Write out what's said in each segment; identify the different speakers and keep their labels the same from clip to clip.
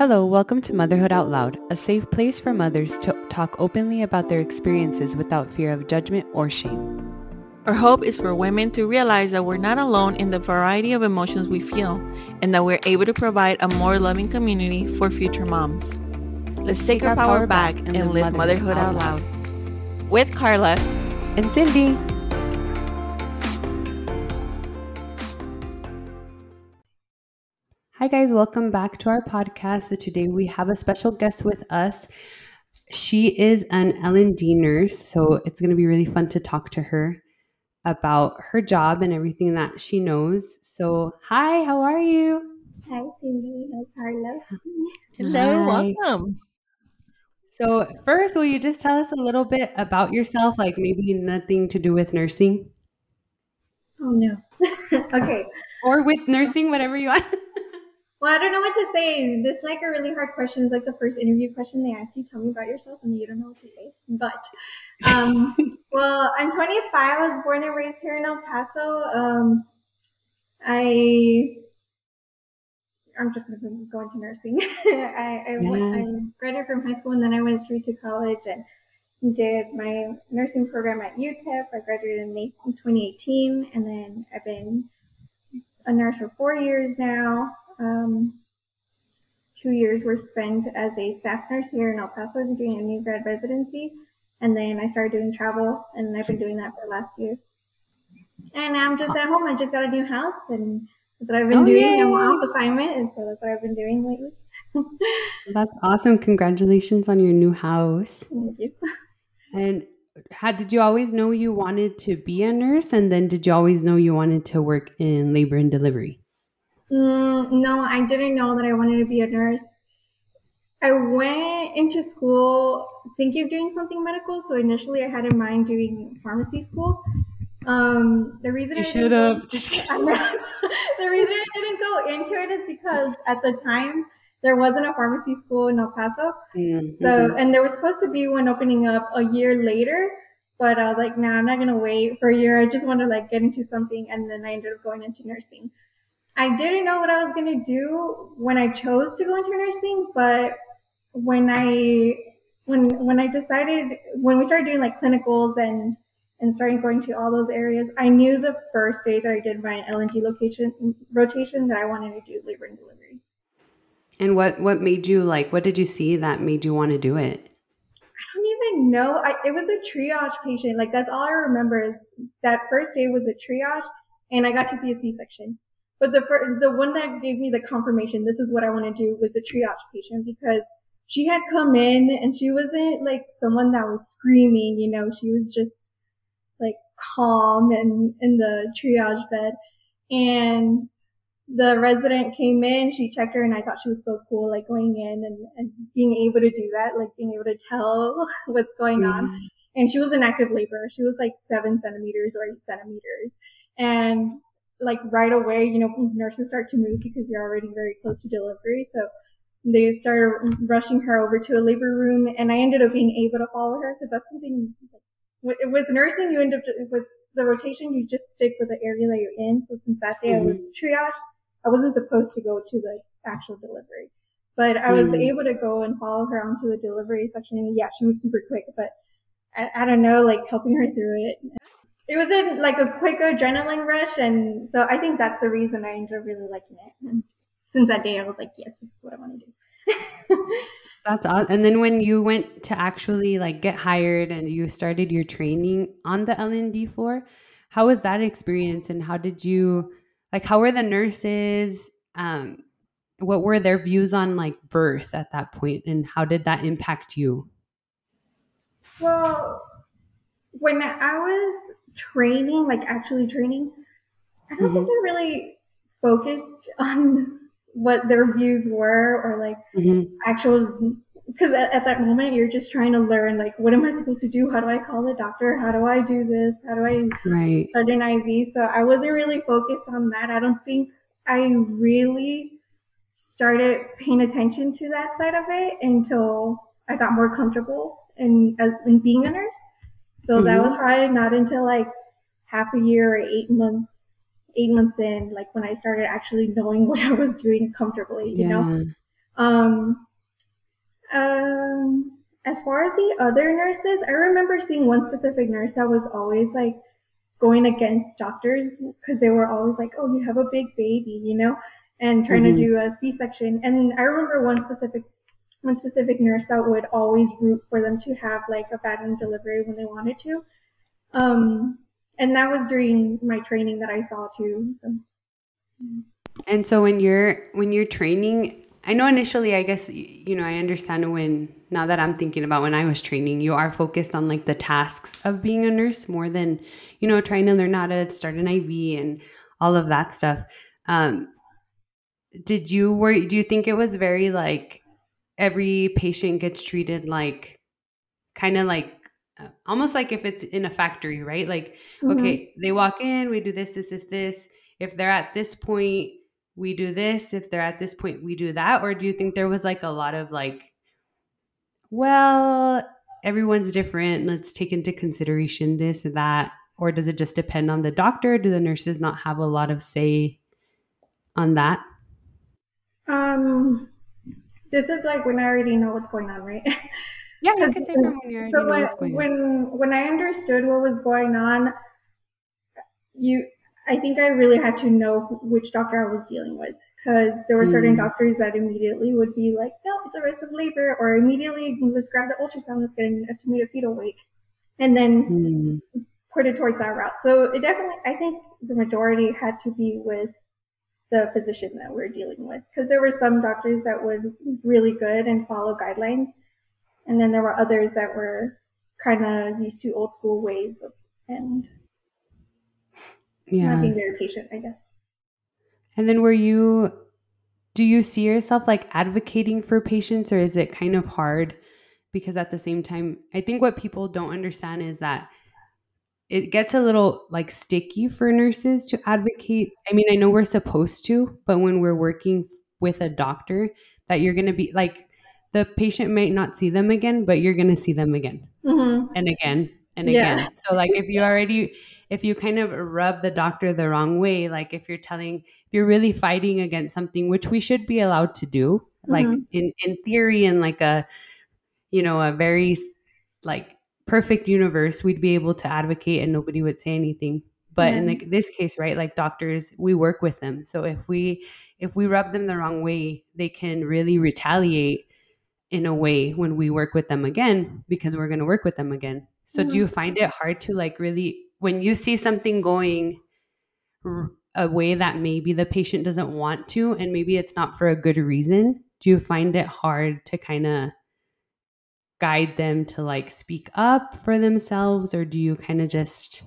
Speaker 1: Hello, welcome to Motherhood Out Loud, a safe place for mothers to talk openly about their experiences without fear of judgment or shame.
Speaker 2: Our hope is for women to realize that we're not alone in the variety of emotions we feel and that we're able to provide a more loving community for future moms. Let's take our power back and live motherhood out loud. With Carla
Speaker 1: And Cindy. Hi, guys. Welcome back to our podcast. So today we have a special guest with us. She is an L&D nurse, so it's going to be really fun to talk to her about her job and everything that she knows. So, hi, how are you?
Speaker 3: Hi, Cindy. Hi, Carla.
Speaker 2: Hello,
Speaker 1: Hi.
Speaker 2: welcome.
Speaker 1: So, first, will you just tell us a little bit about yourself, like maybe nothing to do with nursing
Speaker 3: Oh, no. okay.
Speaker 1: or with nursing, whatever you want?
Speaker 3: Well, I don't know what to say. This is like a really hard question. It's like the first interview question they ask you, tell me about yourself, and you don't know what to say. But, um, well, I'm 25. I was born and raised here in El Paso. Um, I, I'm just going to go into nursing. I, I, went,
Speaker 1: Yeah.
Speaker 3: I graduated from high school and then I went straight to college and did my nursing program at UTEP. I graduated in May 2018, and then I've been a nurse for four years now. Um, two years were spent as a staff nurse here in El Paso doing a new grad residency. And then I started doing travel, and I've been doing that for the last year. And I'm just at home. I just got a new house, and that's what I've been
Speaker 1: Oh,
Speaker 3: doing. I'm off assignment, and so that's what I've been doing lately.
Speaker 1: That's awesome. Congratulations on your new house.
Speaker 3: Thank you.
Speaker 1: And how did you always know you wanted to be a nurse? And then did you always know you wanted to work in labor and delivery?
Speaker 3: Mm, no, I didn't know that I wanted to be a nurse. I went into school thinking of doing something medical. So initially, I had in mind doing pharmacy school. Um, the reason
Speaker 1: You
Speaker 3: I
Speaker 1: should
Speaker 3: didn't go-
Speaker 1: have.
Speaker 3: The reason I didn't go into it is because at the time there wasn't a pharmacy school in El Paso.
Speaker 1: kidding.
Speaker 3: So, and there was supposed to be one opening up a year later, but I was like, nah, I'm not gonna wait for a year. I just want to like get into something, and then I ended up going into nursing. I didn't know what I was gonna do when I chose to go into nursing, but when I when when I decided when we started doing like clinicals and and starting going to all those areas, I knew the first day that I did my L&D location rotation that I wanted to do labor and delivery.
Speaker 1: and what what made you like? What did you see that made you want to do it?
Speaker 3: I don't even know. I, it was a triage patient. Like that's all I remember is that first day was a triage, and I got to see a C-section. But the first, the one that gave me the confirmation, this is what I want to do, was a triage patient because she had come in and she wasn't like someone that was screaming. You know, she was just like calm and in the triage bed, and the resident came in, she checked her, and I thought she was so cool, like going in and, and being able to do that, like being able to tell what's going on. And she was in active labor. She was like seven centimeters or eight centimeters. And like right away, you know, nurses start to move because you're already very close to delivery. So they started rushing her over to a labor room, and I ended up being able to follow her because that's something with, with nursing, you end up with the rotation, you just stick with the area that you're in. So since that day I was triage, I wasn't supposed to go to the actual delivery, but I was
Speaker 1: Mhm.
Speaker 3: able to go and follow her onto the delivery section. And yeah, she was super quick, but I, I don't know, like helping her through it. It was in like a quick adrenaline rush, and so I think that's the reason I ended up really liking it. And since that day, I was like, yes, this is what I want to do.
Speaker 1: That's awesome. And then when you went to actually like get hired and you started your training on the L&D floor, how was that experience and how did you like how were the nurses um what were their views on like birth at that point and how did that impact you?
Speaker 3: Well, when I was training, like actually training, I don't think I really focused on what their views were or like
Speaker 1: Mhm.
Speaker 3: actual because at, at that moment you're just trying to learn like what am I supposed to do? How do I call the doctor? How do I do this? How do I
Speaker 1: Right.
Speaker 3: start an IV? So I wasn't really focused on that. I don't think I really started paying attention to that side of it until I got more comfortable in in being a nurse. So that
Speaker 1: Mhm.
Speaker 3: was probably not until like half a year or eight months, eight months in, like when I started actually knowing what I was doing comfortably, you know. Um, um, as far as the other nurses, I remember seeing one specific nurse that was always like going against doctors because they were always like, "Oh, you have a big baby," you know, and trying mm-hmm. to do a C-section. And I remember one specific one specific nurse that would always root for them to have like a vaginal delivery when they wanted to. Um, and that was during my training that I saw too. So.
Speaker 1: And so when you're when you're training, I know initially, I guess you know I understand when now that I'm thinking about when I was training, you are focused on like the tasks of being a nurse more than you know trying to learn how to start an IV and all of that stuff. Um, did you were do you think it was very like every patient gets treated like kind of like uh, almost like if it's in a factory, right? Like, mm-hmm. okay, they walk in, we do this, this, this, this. If they're at this point, we do this. If they're at this point, we do that. Or do you think there was like a lot of like, well, everyone's different. Let's take into consideration this or that. Or does it just depend on the doctor? Do the nurses not have a lot of say on that?
Speaker 3: Um, this is like when I already know what's going on, right?
Speaker 1: Yeah, you can say from when you already so know when, what's going
Speaker 3: when, on. When I understood what was going on, you, I think I really had to know which doctor I was dealing with because there were certain mm. doctors that immediately would be like, no, it's a risk of labor, or immediately let's grab the ultrasound, let's get an estimated fetal weight, and then mm. put it towards that route. So it definitely, I think the majority had to be with the physician that we're dealing with because there were some doctors that were really good and follow guidelines and then there were others that were kind of used to old school ways of, and yeah. not being very patient, I guess.
Speaker 1: And then were you do you see yourself like advocating for patients or is it kind of hard because at the same time I think what people don't understand is that it gets a little like sticky for nurses to advocate. I mean, I know we're supposed to, but when we're working with a doctor that you're going to be like the patient might not see them again, but you're going to see them again mm-hmm. and again and again. So, like, if you already, if you kind of rub the doctor the wrong way, like if you're telling, if you're really fighting against something, which we should be allowed to do, mm-hmm. like in in theory, in like a, you know, a very like perfect universe, we'd be able to advocate and nobody would say anything. But in the, this case, right, like doctors, we work with them. So if we if we rub them the wrong way, they can really retaliate in a way when we work with them again because we're going to work with them again. So mm-hmm. do you find it hard to like really when you see something going a way that maybe the patient doesn't want to and maybe it's not for a good reason, do you find it hard to kind of guide them to like speak up for themselves or do you kind of just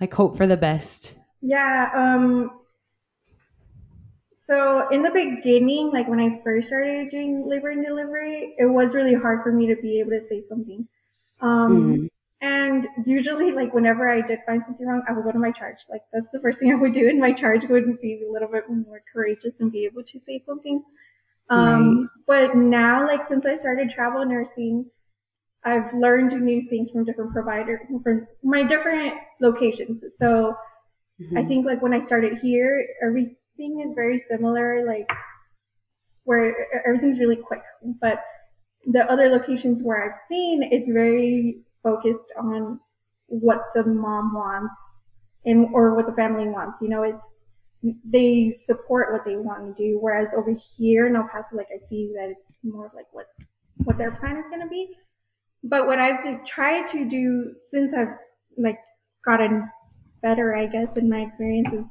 Speaker 1: like hope for the best?
Speaker 3: Yeah, um so in the beginning, like when I first started doing labor and delivery, it was really hard for me to be able to say something. Um, mm. And usually, like whenever I did find something wrong, I would go to my charge. Like that's the first thing I would do, and my charge would be a little bit more courageous and be able to say something. Um, right. But now, like since I started travel nursing, I've learned new things from different providers from my different locations. So mm-hmm. I think like when I started here, everything is very similar, like where everything's really quick. But the other locations where I've seen, it's very focused on what the mom wants and or what the family wants. You know, it's they support what they want to do. Whereas over here in El Paso, like I see that it's more like what what their plan is going to be. But what I've tried to do since I've like gotten better, I guess, in my experiences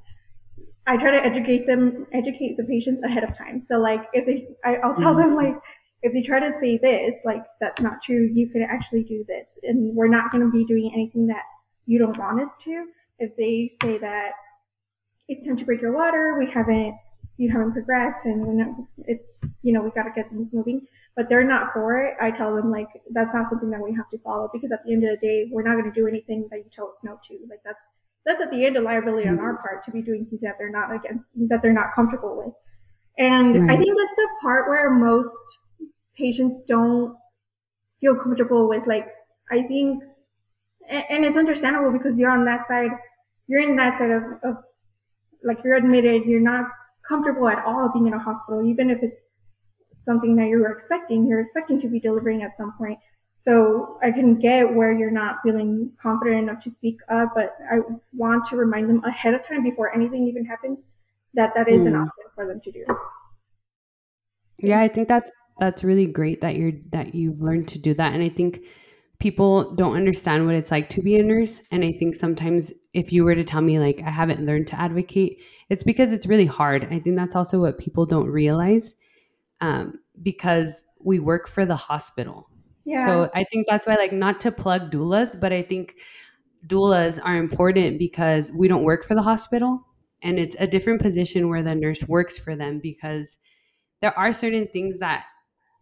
Speaker 3: I try to educate them, educate the patients ahead of time. So like if they, I, will tell them mm-hmm. like, if they try to say this, like that's not true, you can actually do this, and we're not going to be doing anything that you don't want us to. If they say that it's time to break your water, we haven't, you haven't progressed, and we're not, it's, you know, we got to get things moving, but they're not for it. I tell them like that's not something that we have to follow because at the end of the day, we're not going to do anything that you tell us no to. Like that's that's at the end a liability on our mm-hmm. part to be doing something that they're not against that they're not comfortable with and right. i think that's the part where most patients don't feel comfortable with like i think and it's understandable because you're on that side you're in that side of, of like you're admitted you're not comfortable at all being in a hospital even if it's something that you were expecting. You're expecting to be delivering at some point. So I can get where you're not feeling confident enough to speak up, but I want to remind them ahead of time before anything even happens that that is mm. an option for them to do.
Speaker 1: Yeah, I think that's that's really great that you're that you've learned to do that, and I think people don't understand what it's like to be a nurse. And I think sometimes if you were to tell me like I haven't learned to advocate, it's because it's really hard. I think that's also what people don't realize um, because we work for the hospital. Yeah. So I think that's why, like, not to plug doulas, but I think doulas are important because we don't work for the hospital and it's a different position where the nurse works for them because there are certain things that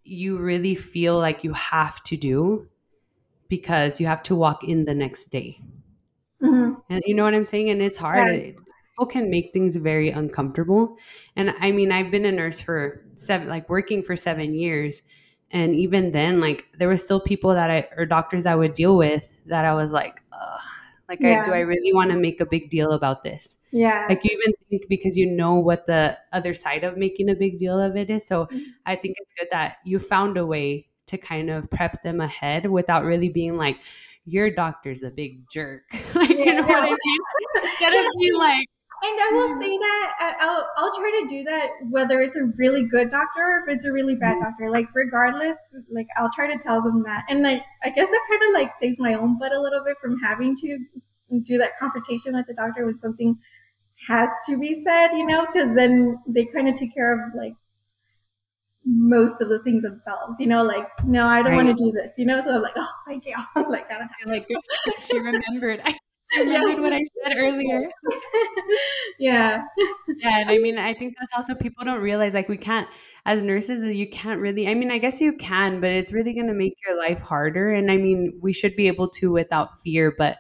Speaker 1: you really feel like you have to do because you have to walk in the next day. Mm-hmm. And you know what I'm saying? And it's hard. Right. People can make things very uncomfortable. And I mean, I've been a nurse for seven, like working for seven years. And even then, like there were still people that I, or doctors I would deal with that I was like, ugh, like, yeah. I, do I really want to make a big deal about this?
Speaker 3: Yeah.
Speaker 1: Like, you even think because you know what the other side of making a big deal of it is. So mm-hmm. I think it's good that you found a way to kind of prep them ahead without really being like, your doctor's a big jerk. like, yeah. you know what I mean? Instead of being like,
Speaker 3: and I will say that I'll I'll try to do that whether it's a really good doctor or if it's a really bad mm-hmm. doctor. Like regardless, like I'll try to tell them that. And like I guess that kind of like saves my own butt a little bit from having to do that confrontation with the doctor when something has to be said, you know, because then they kind of take care of like most of the things themselves, you know, like, no, I don't right. want to do this, you know, so I'm like, oh, thank you. like, I don't have
Speaker 1: like, she remembered. I remembered yeah. what I said earlier.
Speaker 3: yeah.
Speaker 1: Yeah. And I mean, I think that's also people don't realize like we can't, as nurses, you can't really, I mean, I guess you can, but it's really going to make your life harder. And I mean, we should be able to without fear, but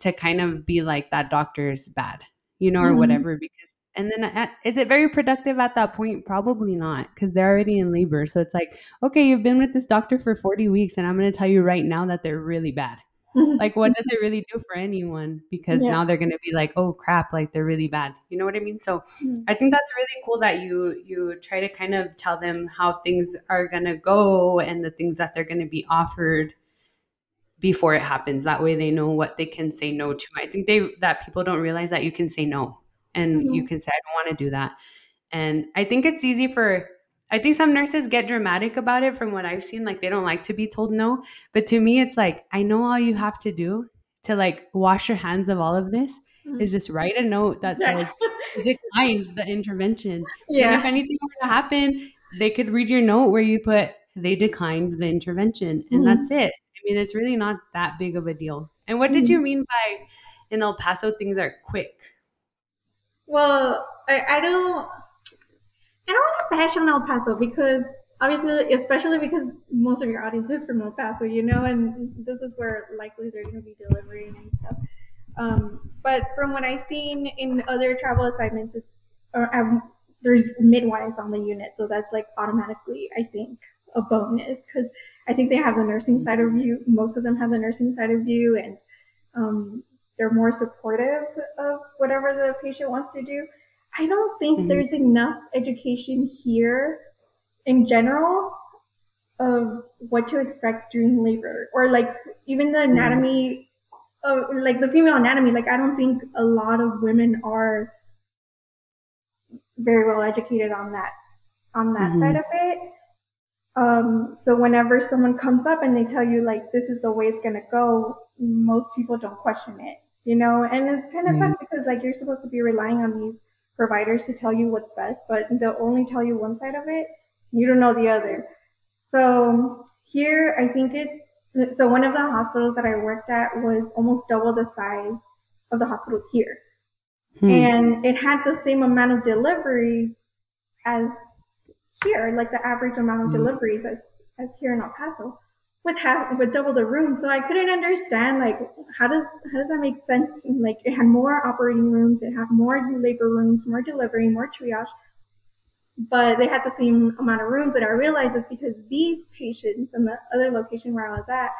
Speaker 1: to kind of be like that doctor is bad, you know, or mm-hmm. whatever, because and then at, is it very productive at that point? Probably not because they're already in labor. So it's like, okay, you've been with this doctor for 40 weeks and I'm going to tell you right now that they're really bad. Like what does it really do for anyone because yeah. now they're going to be like oh crap like they're really bad you know what i mean so mm-hmm. i think that's really cool that you you try to kind of tell them how things are going to go and the things that they're going to be offered before it happens that way they know what they can say no to i think they that people don't realize that you can say no and mm-hmm. you can say i don't want to do that and i think it's easy for I think some nurses get dramatic about it from what I've seen. Like they don't like to be told no. But to me, it's like, I know all you have to do to like wash your hands of all of this mm-hmm. is just write a note that says declined the intervention. Yeah. And if anything were to happen, they could read your note where you put they declined the intervention. And mm-hmm. that's it. I mean, it's really not that big of a deal. And what did you mm-hmm. mean by in El Paso things are quick?
Speaker 3: Well, I, I don't I don't want to bash on El Paso because obviously, especially because most of your audience is from El Paso, you know, and this is where likely they're going to be delivering and stuff. Um, but from what I've seen in other travel assignments, it's or, there's midwives on the unit, so that's like automatically, I think, a bonus because I think they have the nursing side of you. Most of them have the nursing side of you, and um, they're more supportive of whatever the patient wants to do. I don't think mm-hmm. there's enough education here in general of what to expect during labor or like even the mm-hmm. anatomy of like the female anatomy like i don't think a lot of women are very well educated on that on that mm-hmm. side of it um so whenever someone comes up and they tell you like this is the way it's going to go most people don't question it you know and it kind of mm-hmm. sucks because like you're supposed to be relying on these providers to tell you what's best, but they'll only tell you one side of it. You don't know the other. So here, I think it's so one of the hospitals that I worked at was almost double the size of the hospitals here. Hmm. And it had the same amount of deliveries as here, like the average amount of hmm. deliveries as, as here in El Paso with half with double the room. So I couldn't understand like how does how does that make sense? To, like it had more operating rooms, it had more labor rooms, more delivery, more triage, but they had the same amount of rooms. And I realized it's because these patients in the other location where I was at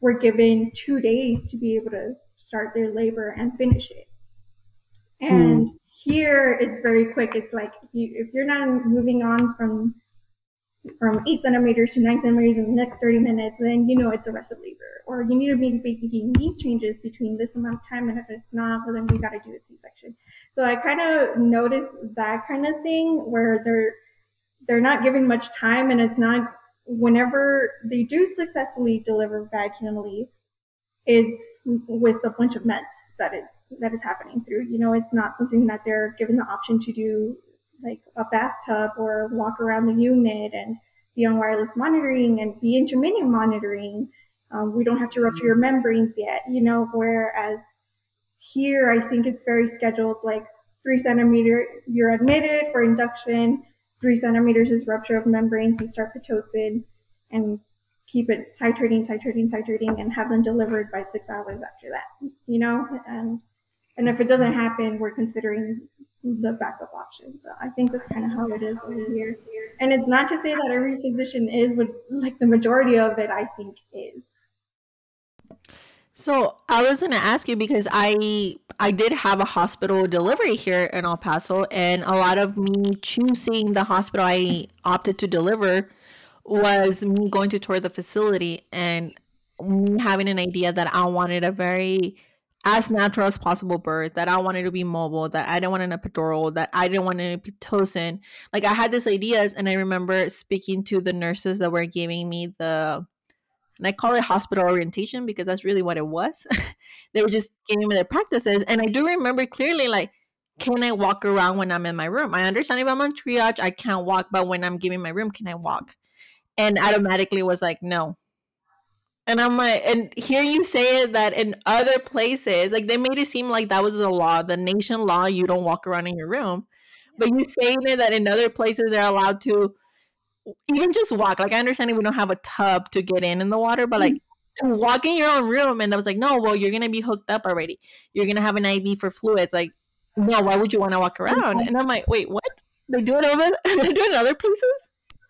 Speaker 3: were given two days to be able to start their labor and finish it. And hmm. here it's very quick. It's like you, if you're not moving on from from eight centimeters to nine centimeters in the next 30 minutes, then you know it's a arrested labor. Or you need to be making these changes between this amount of time, and if it's not, well, then we got to do a C-section. So I kind of noticed that kind of thing where they're they're not given much time, and it's not whenever they do successfully deliver vaginally, it's with a bunch of meds that is that is happening through. You know, it's not something that they're given the option to do like a bathtub or walk around the unit and be on wireless monitoring and be intermittent monitoring. Um, we don't have to rupture your membranes yet, you know, whereas here I think it's very scheduled like three centimeter, you're admitted for induction, three centimeters is rupture of membranes, you start Pitocin and keep it titrating, titrating, titrating, and have them delivered by six hours after that, you know? And, and if it doesn't happen, we're considering the backup option. So I think that's kind of how it is over here. And it's not to say that every physician is, but like the majority of it, I think is.
Speaker 2: So I was gonna ask you because I I did have a hospital delivery here in El Paso, and a lot of me choosing the hospital I opted to deliver was me going to tour the facility and having an idea that I wanted a very as natural as possible birth, that I wanted to be mobile, that I didn't want an epidural, that I didn't want any pitocin. Like I had these ideas, and I remember speaking to the nurses that were giving me the, and I call it hospital orientation because that's really what it was. they were just giving me their practices, and I do remember clearly, like, can I walk around when I'm in my room? I understand if I'm on triage, I can't walk, but when I'm giving my room, can I walk? And automatically was like, no, and I'm like, and hearing you say it that in other places, like they made it seem like that was the law, the nation law, you don't walk around in your room. But you saying it that in other places they're allowed to even just walk. Like I understand we don't have a tub to get in in the water, but like mm-hmm. to walk in your own room. And I was like, no, well, you're gonna be hooked up already. You're gonna have an IV for fluids. Like, no, why would you want to walk around? Mm-hmm. And I'm like, wait, what? They do it over? they do it in other places?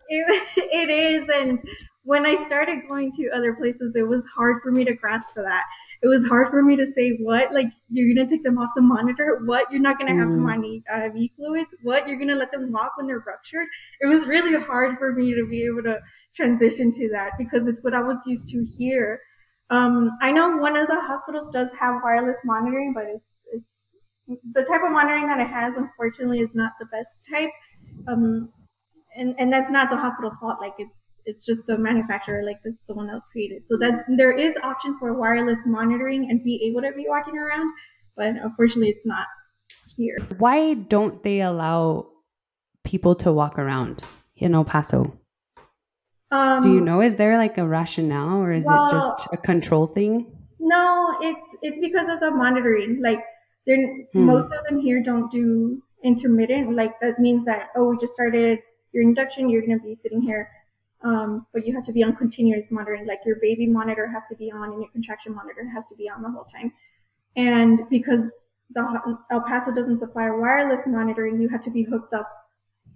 Speaker 3: It, it is, and when I started going to other places, it was hard for me to grasp for that. It was hard for me to say, what? Like, you're going to take them off the monitor? What? You're not going to have them on IV fluids? What? You're going to let them walk when they're ruptured? It was really hard for me to be able to transition to that because it's what I was used to here. Um, I know one of the hospitals does have wireless monitoring, but it's, it's the type of monitoring that it has, unfortunately, is not the best type. Um, and, and that's not the hospital's fault. Like, it's it's just the manufacturer, like that's the one that was created. So that's there is options for wireless monitoring and be able to be walking around, but unfortunately, it's not here.
Speaker 1: Why don't they allow people to walk around in El Paso? Um, Do you know? Is there like a rationale, or is well, it just a control thing?
Speaker 3: No, it's it's because of the monitoring. Like, hmm. most of them here don't do intermittent. Like that means that oh, we just started your induction. You're going to be sitting here um, but you have to be on continuous monitoring. Like your baby monitor has to be on and your contraction monitor has to be on the whole time. And because the El Paso doesn't supply wireless monitoring, you have to be hooked up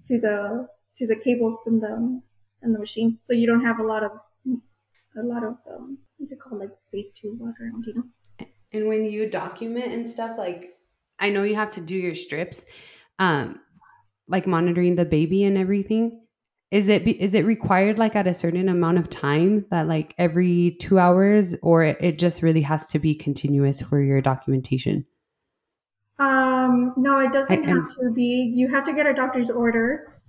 Speaker 3: to the to the cables in the in the machine. So you don't have a lot of a lot of um, what's it called like space to walk around, you know.
Speaker 1: And when you document and stuff, like I know you have to do your strips, um, like monitoring the baby and everything is it is it required like at a certain amount of time that like every two hours or it just really has to be continuous for your documentation
Speaker 3: um no it doesn't I, have to be you have to get a doctor's order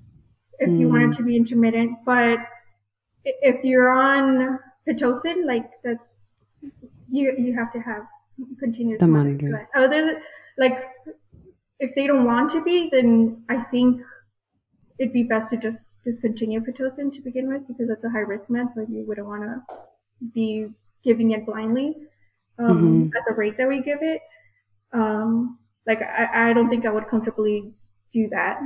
Speaker 3: if mm. you want it mm. to be intermittent but if you're on pitocin like that's you you have to have continuous
Speaker 1: the monitor
Speaker 3: other like if they don't want to be then i think it'd be best to just discontinue Pitocin to begin with because it's a high risk med, so you wouldn't want to be giving it blindly um, mm-hmm. at the rate that we give it. Um, like I, I don't think I would comfortably do that.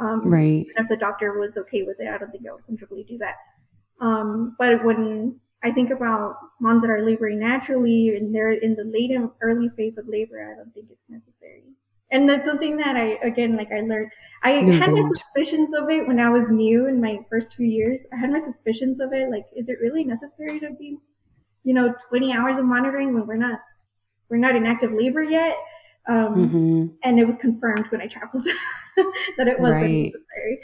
Speaker 3: Um,
Speaker 1: right.
Speaker 3: if the doctor was okay with it, I don't think I would comfortably do that. Um, but when I think about moms that are laboring naturally and they're in the late and early phase of labor, I don't think it's necessary and that's something that I again like I learned. I no, had my suspicions of it when I was new in my first two years. I had my suspicions of it. Like, is it really necessary to be, you know, 20 hours of monitoring when we're not we're not in active labor yet? Um, mm-hmm. And it was confirmed when I traveled that it wasn't right. necessary.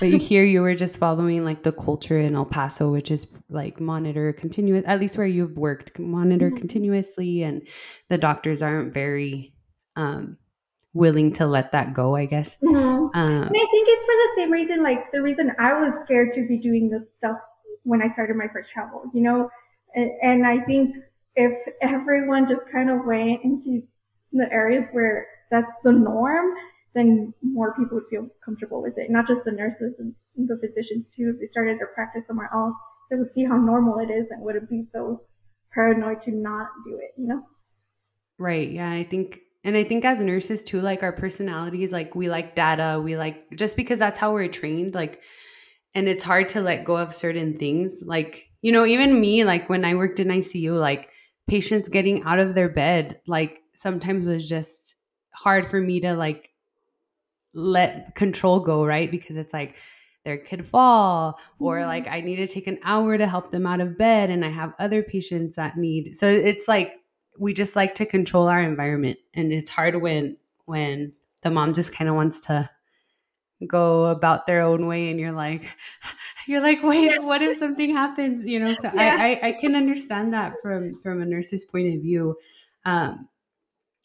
Speaker 1: but you hear you were just following like the culture in El Paso, which is like monitor continuous, at least where you've worked, monitor mm-hmm. continuously, and the doctors aren't very um, willing to let that go, I guess.
Speaker 3: Mm-hmm. Um, and I think it's for the same reason, like the reason I was scared to be doing this stuff when I started my first travel, you know? And, and I think if everyone just kind of went into the areas where that's the norm, then more people would feel comfortable with it. Not just the nurses and the physicians too. If they started their practice somewhere else, they would see how normal it is and wouldn't be so paranoid to not do it, you know?
Speaker 1: Right. Yeah. I think and I think as nurses too, like our personalities, like we like data, we like just because that's how we're trained, like, and it's hard to let go of certain things. Like, you know, even me, like when I worked in ICU, like patients getting out of their bed, like sometimes was just hard for me to like let control go, right? Because it's like, there could fall or mm-hmm. like i need to take an hour to help them out of bed and i have other patients that need so it's like we just like to control our environment and it's hard when when the mom just kind of wants to go about their own way and you're like you're like wait what if something happens? You know so yeah. I, I, I can understand that from from a nurse's point of view. Um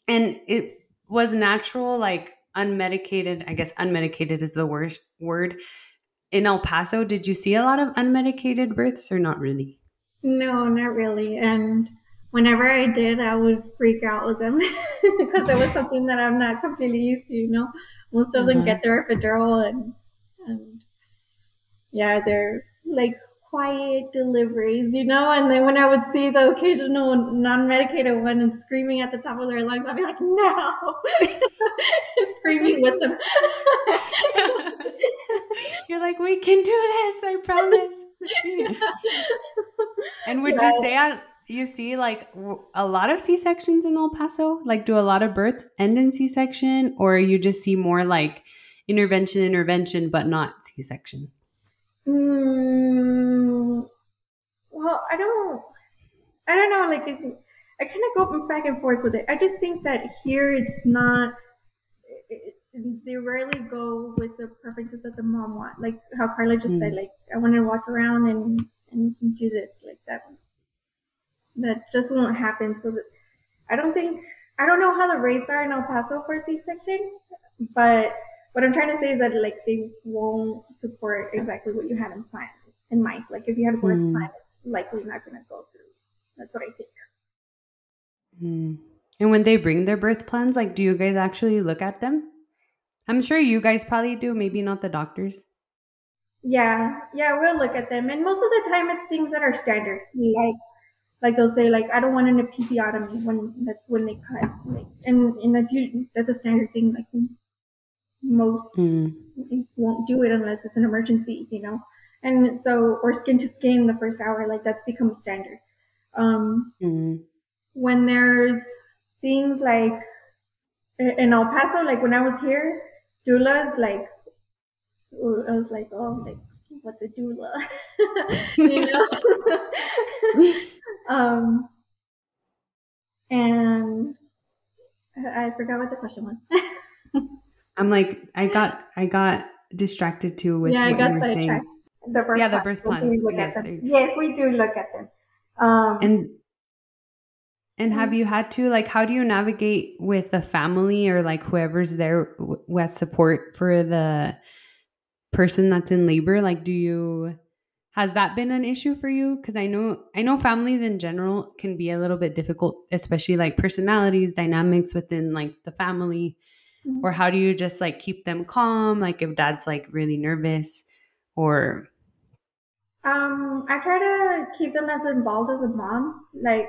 Speaker 1: and it was natural like unmedicated i guess unmedicated is the worst word. In el paso did you see a lot of unmedicated births or not really?
Speaker 3: No not really and whenever I did, I would freak out with them because it was something that I'm not completely used to. You know, most of mm-hmm. them get their epidural and and yeah, they're like quiet deliveries, you know. And then when I would see the occasional non-medicated one and screaming at the top of their lungs, I'd be like, "No!" screaming with them.
Speaker 1: You're like, "We can do this! I promise." and would yeah. you say on you see like a lot of C-sections in El Paso? Like do a lot of births end in C-section or you just see more like intervention intervention but not C-section?
Speaker 3: Mm, well, I don't I don't know like I kind of go back and forth with it. I just think that here it's not it, they rarely go with the preferences that the mom want. Like how Carla just mm. said, like I want to walk around and and do this like that that just won't happen. So that, I don't think I don't know how the rates are in El Paso for C-section, but what I'm trying to say is that like they won't support exactly what you had in plan in mind. Like if you had a birth mm. plan, it's likely not going to go through. That's what I think.
Speaker 1: Mm. And when they bring their birth plans, like, do you guys actually look at them? I'm sure you guys probably do. Maybe not the doctors.
Speaker 3: Yeah, yeah, we'll look at them, and most of the time it's things that are standard, like like they'll say like I don't want an episiotomy when that's when they cut. Like and and that's usually that's a standard thing like most mm. won't do it unless it's an emergency you know? And so or skin to skin the first hour like that's become standard. Um mm. when there's things like in El Paso like when I was here doulas like I was like oh like what's a doula? You know Um, and I forgot what the question was.
Speaker 1: I'm like, I got, I got distracted too with yeah, I got sidetracked.
Speaker 3: The birth yeah, the birth plans. Yes, yes, we do look at them. Um,
Speaker 1: and and have mm-hmm. you had to like how do you navigate with the family or like whoever's there with support for the person that's in labor? Like, do you has that been an issue for you? Because i know i know families in general can be a little bit difficult especially like personalities dynamics within like the family. Mm-hmm. or how do you just like keep them calm? Like if dad's like really nervous or
Speaker 3: um i try to keep them as involved as a mom. Like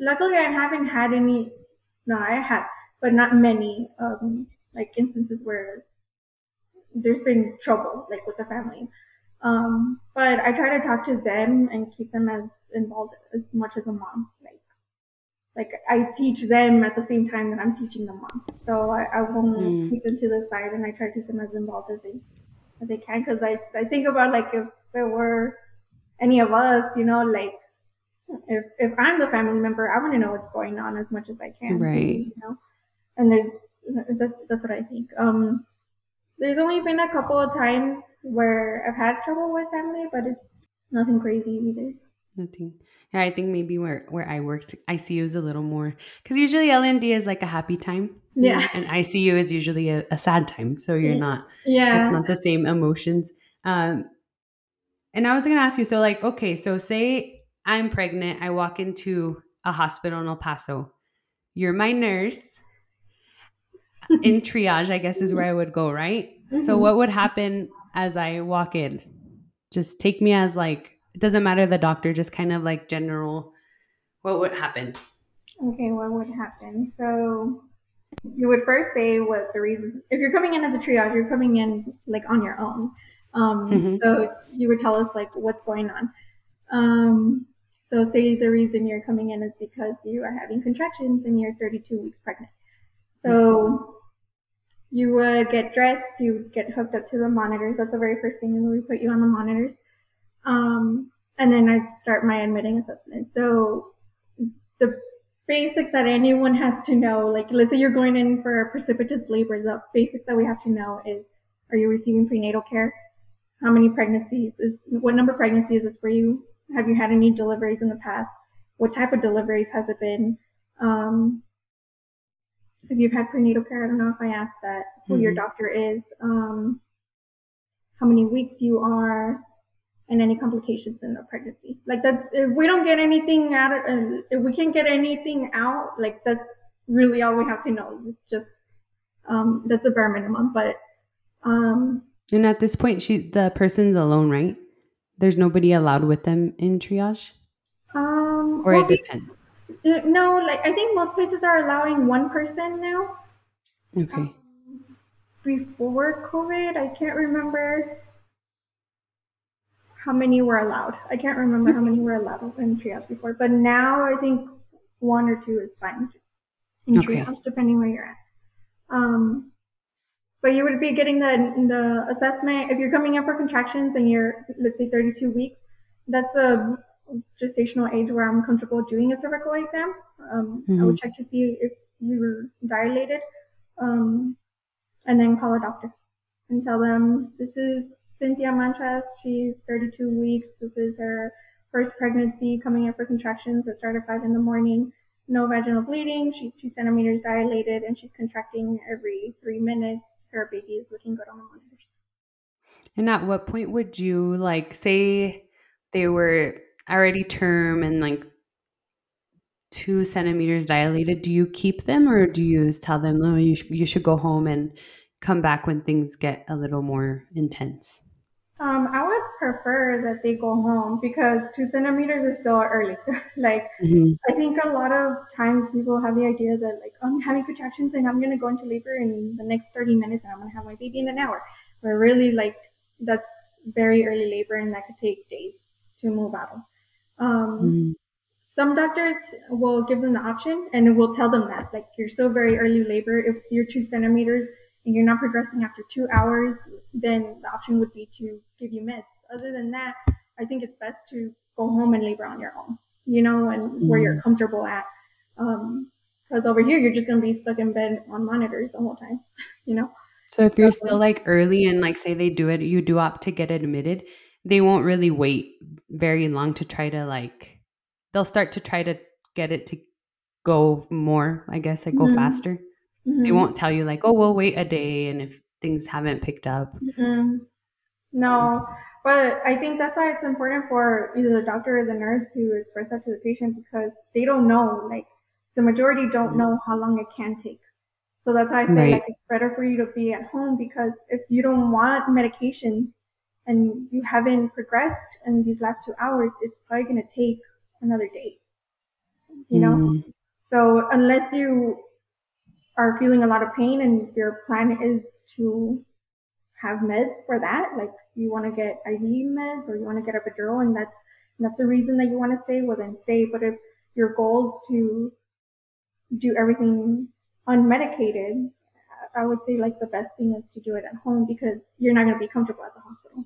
Speaker 3: luckily i haven't had any no i have but not many um like instances where there's been trouble like with the family um, but I try to talk to them and keep them as involved as much as a mom. Like, like I teach them at the same time that I'm teaching the mom. So I, I won't mm. keep them to the side, and I try to keep them as involved as they as they can. Because I I think about like if there were any of us, you know, like if if I'm the family member, I want to know what's going on as much as I can.
Speaker 1: Right.
Speaker 3: You know. and there's that's that's what I think. Um, there's only been a couple of times where I've had trouble with family, but it's nothing crazy either.
Speaker 1: Nothing. Yeah, I think maybe where where I worked, ICU is a little more because usually L&D is like a happy time.
Speaker 3: Yeah.
Speaker 1: And ICU is usually a, a sad time, so you're not.
Speaker 3: Yeah.
Speaker 1: It's not the same emotions. Um, and I was gonna ask you, so like, okay, so say I'm pregnant, I walk into a hospital in El Paso. You're my nurse. in triage, I guess is where I would go, right? So
Speaker 3: Mhm.
Speaker 1: what would happen as I walk in? Just take me as like it doesn't matter the doctor, just kind of like general what would happen?
Speaker 3: Okay, what would happen? So you would first say what the reason. If you're coming in as a triage, you're coming in like on your own. Um,
Speaker 1: Mhm.
Speaker 3: So you would tell us like what's going on. Um, so say the reason you're coming in is because you are having contractions and you're 32 weeks pregnant. So you would get dressed, you would get hooked up to the monitors. That's the very first thing, we put you on the monitors. Um, and then I'd start my admitting assessment. So the basics that anyone has to know, like let's say you're going in for precipitous labor, the basics that we have to know is are you receiving prenatal care? How many pregnancies is what number of pregnancies is this for you? Have you had any deliveries in the past? What type of deliveries has it been? Um, if you've had prenatal care, I don't know if I asked that, who your
Speaker 1: Mhm.
Speaker 3: doctor is, um, how many weeks you are, and any complications in the pregnancy. Like that's if we don't get anything out of, uh, if we can't get anything out, like that's really all we have to know. It's just um, that's the bare minimum. But um,
Speaker 1: And at this point, she the person's alone, right? There's nobody allowed with them in triage,
Speaker 3: um,
Speaker 1: or
Speaker 3: well,
Speaker 1: it depends.
Speaker 3: No, like I think most places are allowing one person now.
Speaker 1: Okay.
Speaker 3: Before COVID, I can't remember how many were allowed. I can't remember how many were allowed in triage before, but now I think one or two is fine in
Speaker 1: Okay.
Speaker 3: triage, depending where you're at. Um, but you would be getting the the assessment if you're coming in for contractions and you're let's say 32 weeks. That's a gestational age where I'm comfortable doing a cervical exam. Um, I would check to see if you were dilated, um, and then call a doctor and tell them this is Cynthia Manchas. She's 32 weeks. This is her first pregnancy coming in for contractions that start at 5 in the morning. No vaginal bleeding. She's two centimeters dilated and she's contracting every three minutes. Her baby is looking good on the monitors.
Speaker 1: And at what point would you like say they were already term and like two centimeters dilated? Do you keep them or do you just tell them, no, you, sh- you should go home and come back when things get a little more intense?
Speaker 3: Um, I would prefer that they go home because two centimeters is still early. like, I think a lot of times people have the idea that like I'm having contractions and I'm gonna go into labor in the next 30 minutes and I'm gonna have my baby in an hour. But really, like that's very early labor and that could take days to move out of. Um,
Speaker 1: Mhm.
Speaker 3: Some doctors will give them the option and will tell them that like you're still very early labor. If you're two centimeters and you're not progressing after two hours, then the option would be to give you meds. Other than that, I think it's best to go home and labor on your own, you know, and where you're comfortable at. Because over here, you're just going to be stuck in bed on monitors the whole time, you know?
Speaker 1: So if you're
Speaker 3: So-
Speaker 1: still like early and like say they do it, you do opt to get admitted, they won't really wait very long to try to like they'll start to try to get it to go more, I guess, like go
Speaker 3: Mhm.
Speaker 1: faster. They
Speaker 3: Mhm.
Speaker 1: won't tell you like, oh, we'll wait a day and if things haven't picked up.
Speaker 3: Mm-mm. No, but I think that's why it's important for either the doctor or the nurse to express that to the patient because they don't know. Like the majority don't know how long it can take. So that's why I say
Speaker 1: Right.
Speaker 3: like it's better for you to be at home because if you don't want medications and you haven't progressed in these last two hours, it's probably gonna take another day. You know?
Speaker 1: Mm.
Speaker 3: So unless you are feeling a lot of pain and your plan is to have meds for that, like you want to get IV meds or you want to get epidural, and that's and that's the reason that you want to stay, well then stay. But if your goal is to do everything unmedicated, I would say like the best thing is to do it at home because you're not going to be comfortable at the hospital.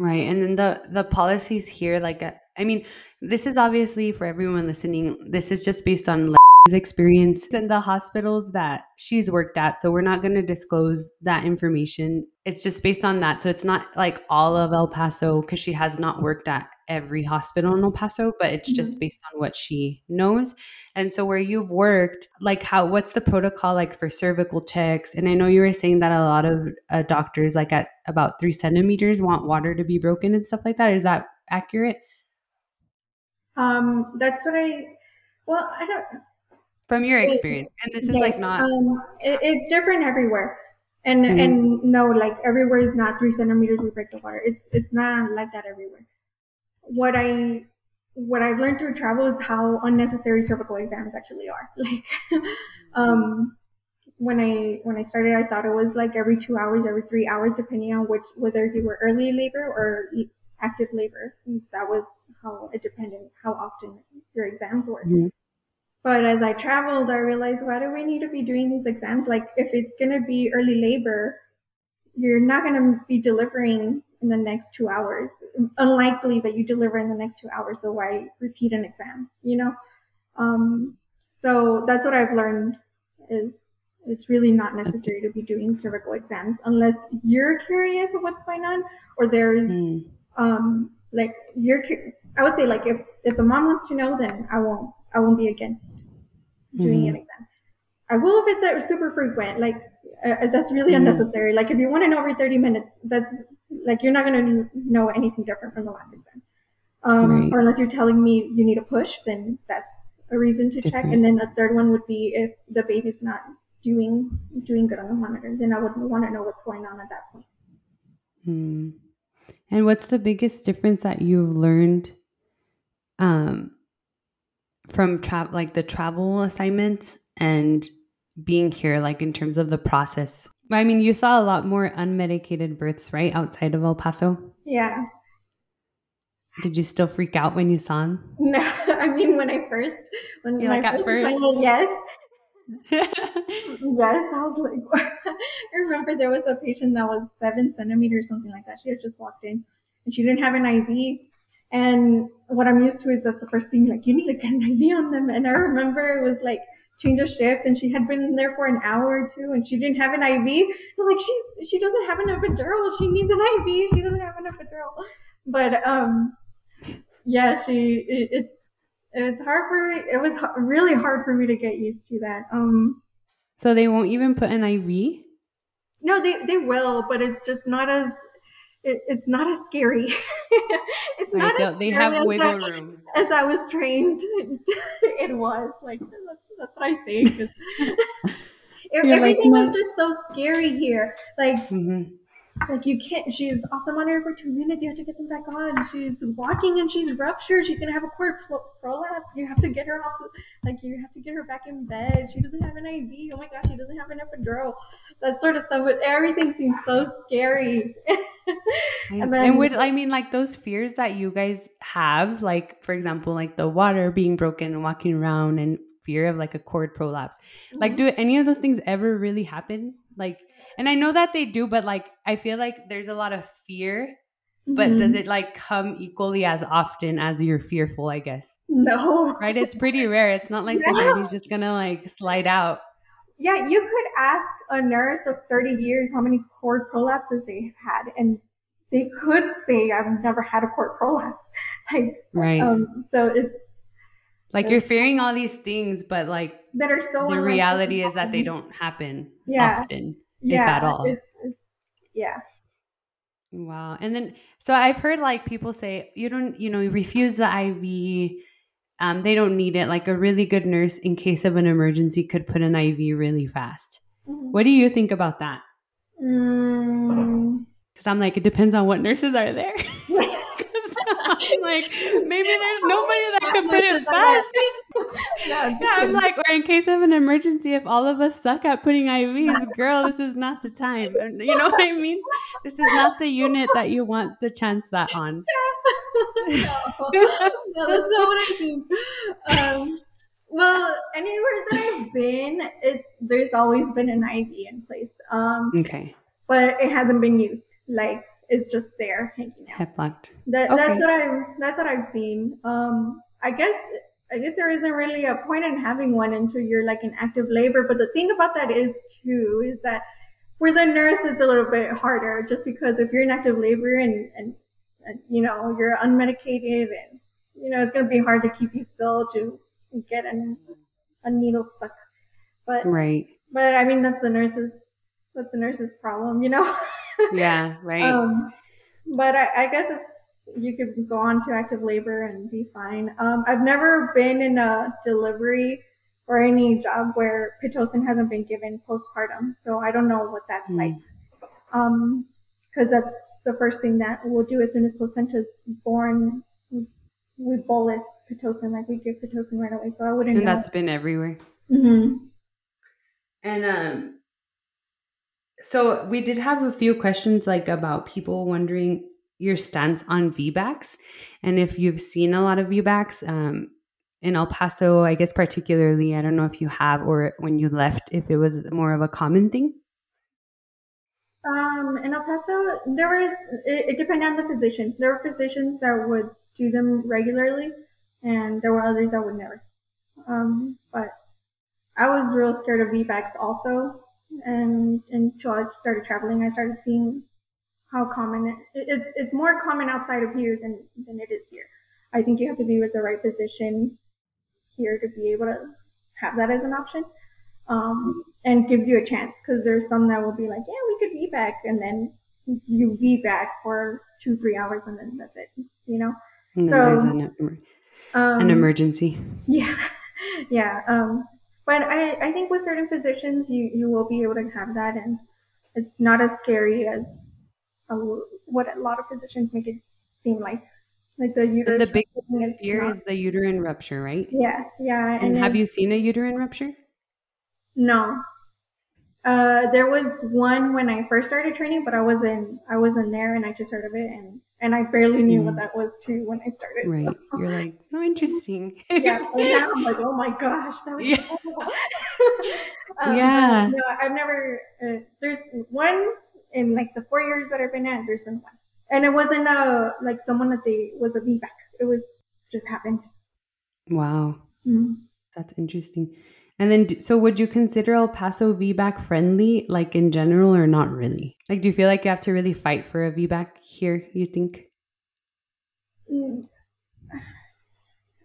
Speaker 1: Right. And then the the policies here, like uh, I mean, this is obviously for everyone listening, this is just based on experience in the hospitals that she's worked at. So we're not going to disclose that information. It's just based on that. So it's not like all of El Paso because she has not worked at every hospital in El Paso, but it's just
Speaker 3: Mhm.
Speaker 1: based on what she knows. And so where you've worked, like how what's the protocol like for cervical checks? And I know you were saying that a lot of uh, doctors like at about 3 centimeters want water to be broken and stuff like that. Is that accurate?
Speaker 3: Um, that's what I. Well, I don't.
Speaker 1: From your
Speaker 3: It-
Speaker 1: experience. And this is like not
Speaker 3: Um, it, it's different everywhere, and
Speaker 1: Mhm.
Speaker 3: and no, like everywhere is not three centimeters. We break the water. It's it's not like that everywhere. What I what I've learned through travel is how unnecessary cervical exams actually are. Like, um, when I when I started, I thought it was like every two hours, every three hours, depending on which whether you were early labor or active labor. That was how it depended how often your exams were.
Speaker 1: Mhm.
Speaker 3: But as I traveled, I realized why do we need to be doing these exams? Like, if it's gonna be early labor, you're not gonna be delivering in the next two hours. Unlikely that you deliver in the next two hours. So why repeat an exam? You know. Um, so that's what I've learned is it's really not necessary to be doing cervical exams unless you're curious of what's going on or there's
Speaker 1: Mm.
Speaker 3: um like you're cu- I would say like if if the mom wants to know then I won't I won't be against doing an exam. I will if it's uh, super frequent like uh, that's really
Speaker 1: Mhm.
Speaker 3: unnecessary. Like if you want to know every 30 minutes that's like you're not going to know anything different from the last exam. Um,
Speaker 1: Right.
Speaker 3: or unless you're telling me you need a push, then that's a reason to check. And then a third one would be if the baby's not doing doing good on the monitor, then I would want to know what's going on at that point.
Speaker 1: Hmm. And what's the biggest difference that you've learned um, from travel, like the travel assignments and being here, like in terms of the process? I mean, you saw a lot more unmedicated births, right, outside of El Paso.
Speaker 3: Yeah.
Speaker 1: Did you still freak out when you saw them?
Speaker 3: No, I mean when I first when my
Speaker 1: like, at
Speaker 3: first,
Speaker 1: first?
Speaker 3: yes, yes, I was like, I remember there was a patient that was seven centimeters, something like that. She had just walked in, and she didn't have an IV. And what I'm used to is that's the first thing, like you need to get an IV on them. And I remember it was like change of shift, and she had been there for an hour or two, and she didn't have an IV. I was like, she's she doesn't have an epidural. She needs an IV. She doesn't have an epidural. But um, yeah, she it, it's it's hard for it was really hard for me to get used to that. Um,
Speaker 1: so they won't even put an IV?
Speaker 3: no, they they will, but it's just not as it, it's not as scary. it's not
Speaker 1: they-
Speaker 3: as
Speaker 1: they
Speaker 3: scary
Speaker 1: have
Speaker 3: as
Speaker 1: wiggle
Speaker 3: I-
Speaker 1: room.
Speaker 3: as I was trained. it was like that's, that's what I think.
Speaker 1: You're like,
Speaker 3: everything was just so scary here. Like
Speaker 1: hmm
Speaker 3: like you can't she's off the monitor for two minutes you have to get them back on she's walking and she's ruptured she's gonna have a cord pro- prolapse you have to get her off like you have to get her back in bed she doesn't have an iv oh my gosh she doesn't have an epidural that sort of stuff but everything seems so scary
Speaker 1: And,
Speaker 3: And
Speaker 1: would I mean like those fears that you guys have, like for example, like the water being broken and walking around and fear of like a cord prolapse. Like, do any of those things ever really happen? Like, and I know that they do, but like I feel like there's a lot of fear, but does
Speaker 3: Mhm.
Speaker 1: it like come equally as often as you're fearful, I guess?
Speaker 3: no
Speaker 1: Right? It's pretty rare. It's not like the
Speaker 3: Yeah.
Speaker 1: baby's just gonna like slide out.
Speaker 3: Yeah you could ask a nurse of 30 years how many cord prolapses they've had and they could say i've never had a cord prolapse like
Speaker 1: Right.
Speaker 3: um so it's
Speaker 1: like you're fearing all these things, but like
Speaker 3: that are so
Speaker 1: the reality is that they don't happen
Speaker 3: Yeah.
Speaker 1: often.
Speaker 3: yeah,
Speaker 1: at all.
Speaker 3: It's, it's, yeah.
Speaker 1: Wow. And then, so I've heard like people say, you don't, you know, you refuse the IV. Um, they don't need it. Like a really good nurse, in case of an emergency, could put an IV really fast. What do you think about that?
Speaker 3: Mm.
Speaker 1: Because I'm like, it depends on what nurses are there. I'm like, maybe there's nobody that can put it fast.
Speaker 3: yeah,
Speaker 1: Yeah, I'm like, or in case of an emergency, if all of us suck at putting IVs, girl, this is not the time. You know what I mean? This is not the unit that you want the chance that on.
Speaker 3: no, no, that's not what I mean. Um, well, anywhere that I've been, it's there's always been an IV in place, um,
Speaker 1: Okay.
Speaker 3: but it hasn't been used. Like it's just there hanging out.
Speaker 1: Hep locked.
Speaker 3: That,
Speaker 1: Okay.
Speaker 3: That's what I that's what I've seen. Um, I guess I guess there isn't really a point in having one until you're like in active labor. But the thing about that is too is that for the nurse it's a little bit harder just because if you're in active labor and, and you know you're unmedicated and you know it's gonna be hard to keep you still to get a, a needle stuck. But
Speaker 1: right.
Speaker 3: But I mean that's the nurse's that's the nurse's problem, you know.
Speaker 1: yeah. Right.
Speaker 3: Um, but I, I guess it's you could go on to active labor and be fine. Um, I've never been in a delivery or any job where pitocin hasn't been given postpartum, so I don't know what that's mm. like. Um, because that's the first thing that we'll do as soon as placenta's born. We bolus pitocin, like we give pitocin right away. So I wouldn't.
Speaker 1: And
Speaker 3: know.
Speaker 1: that's been everywhere.
Speaker 3: Mm-hmm.
Speaker 1: And um, so we did have a few questions like about people wondering your stance on VBACs and if you've seen a lot of VBACs um, in El Paso, I guess particularly, I don't know if you have or when you left, if it was more of a common thing.
Speaker 3: Um, in El Paso, there was, it, it depended on the physician. There were physicians that would do them regularly and there were others that would never. Um, but I was real scared of VBACs also. And until I started traveling, I started seeing how common it, it's it's more common outside of here than than it is here. I think you have to be with the right physician here to be able to have that as an option, um, and gives you a chance because there's some that will be like, yeah, we could VBAC, and then you VBAC for two three hours and then that's it, you know.
Speaker 1: And so, there's an, um, an emergency.
Speaker 3: Yeah, yeah. Um, but I I think with certain physicians, you you will be able to have that, and it's not as scary as a, what a lot of physicians make it seem like. Like the uterus.
Speaker 1: And the big fear is the uterine rupture, right?
Speaker 3: Yeah, yeah.
Speaker 1: And, and have you seen a uterine rupture?
Speaker 3: No. Uh, there was one when I first started training, but I wasn't I wasn't there, and I just heard of it, and and I barely knew mm. what that was too when I started.
Speaker 1: Right, so. you're like, oh, interesting.
Speaker 3: yeah, now I'm like, oh my gosh, that was yeah.
Speaker 1: um, yeah.
Speaker 3: No, I've never. Uh, there's one in like the four years that I've been at, there's been one. And it wasn't a like someone that they was a VBAC. It was just happened.
Speaker 1: Wow.
Speaker 3: Mm-hmm.
Speaker 1: That's interesting. And then, so would you consider El Paso VBAC friendly, like in general, or not really? Like, do you feel like you have to really fight for a VBAC here? You think?
Speaker 3: Mm.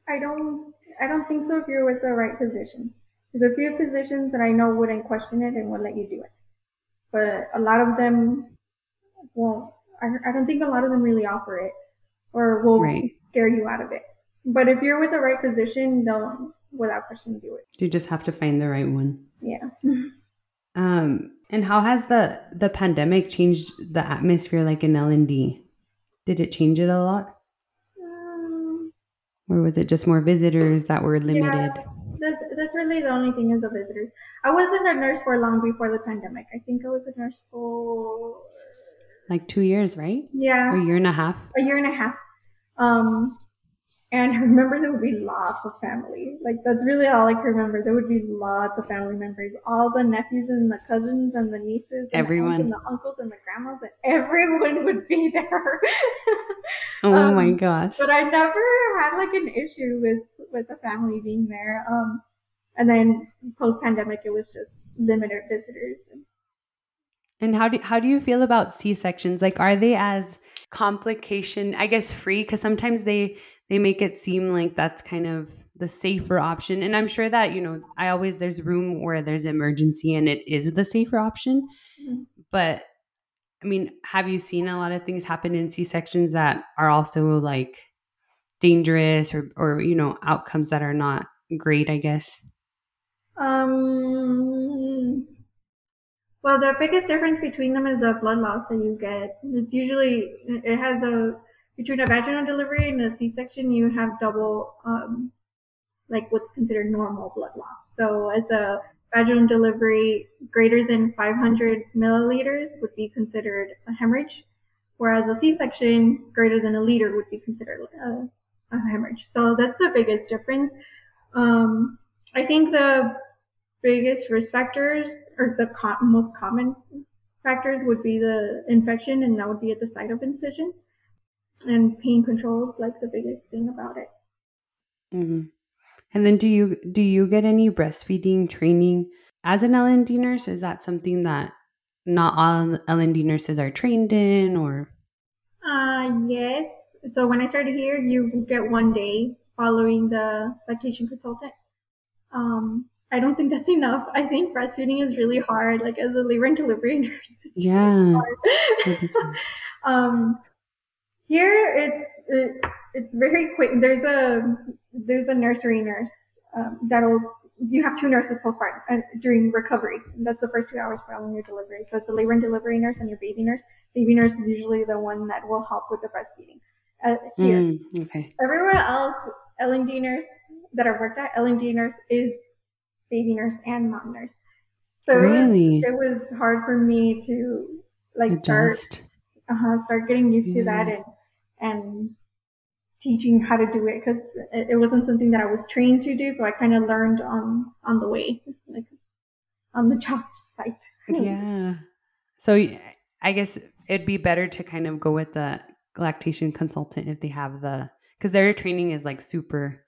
Speaker 3: I don't. I don't think so. If you're with the right physicians, there's a few physicians that I know wouldn't question it and would let you do it but a lot of them won't. I, I don't think a lot of them really offer it or will right. scare you out of it. But if you're with the right physician, they'll without question do it.
Speaker 1: You just have to find the right one.
Speaker 3: Yeah.
Speaker 1: um, and how has the the pandemic changed the atmosphere like in L and D? Did it change it a lot? Um, or was it just more visitors that were limited?
Speaker 3: Yeah that's that's really the only thing is the visitors. I wasn't a nurse for long before the pandemic. I think I was a nurse for
Speaker 1: like two years, right?
Speaker 3: Yeah,
Speaker 1: or a year and a half.
Speaker 3: A year and a half. Um, and I remember there would be lots of family. Like that's really all I can remember. There would be lots of family members, all the nephews and the cousins and the nieces, and
Speaker 1: everyone,
Speaker 3: the and the uncles and the grandmas, and everyone would be there.
Speaker 1: oh um, my gosh!
Speaker 3: But I never had like an issue with with the family being there. Um, and then post pandemic, it was just limited visitors.
Speaker 1: And how do how do you feel about C sections? Like, are they as complication, I guess, free? Because sometimes they they make it seem like that's kind of the safer option. And I'm sure that, you know, I always, there's room where there's emergency and it is the safer option. Mm-hmm. But I mean, have you seen a lot of things happen in C sections that are also like dangerous or, or, you know, outcomes that are not great, I guess?
Speaker 3: Um, well, the biggest difference between them is the blood loss that you get. It's usually, it has a between a vaginal delivery and a C-section, you have double, um, like what's considered normal blood loss. So as a vaginal delivery greater than 500 milliliters would be considered a hemorrhage, whereas a C-section greater than a liter would be considered a, a hemorrhage. So that's the biggest difference. Um, I think the biggest risk factors or the co- most common factors would be the infection, and that would be at the site of incision and pain control is like the biggest thing about it.
Speaker 1: Mm-hmm. And then do you do you get any breastfeeding training as an L&D nurse? Is that something that not all L&D nurses are trained in or
Speaker 3: uh yes. So when I started here, you get one day following the lactation consultant. Um I don't think that's enough. I think breastfeeding is really hard. Like as a labor and delivery nurse, it's
Speaker 1: yeah.
Speaker 3: really hard. um, here it's it, it's very quick. There's a there's a nursery nurse um, that'll you have two nurses postpartum uh, during recovery. That's the first two hours following your delivery. So it's a labor and delivery nurse and your baby nurse. Baby nurse is usually the one that will help with the breastfeeding. Uh, here,
Speaker 1: Mm, okay.
Speaker 3: everywhere else, L&D nurse that I've worked at, L&D nurse is baby nurse and mom nurse. So it was-
Speaker 1: Really?
Speaker 3: it was hard for me to like start
Speaker 1: Adjust.
Speaker 3: uh start getting used to that and and teaching how to do it because it, it wasn't something that I was trained to do. So I kind of learned on on the way, like on the job site.
Speaker 1: Yeah. So I guess it'd be better to kind of go with the lactation consultant if they have the because their training is like super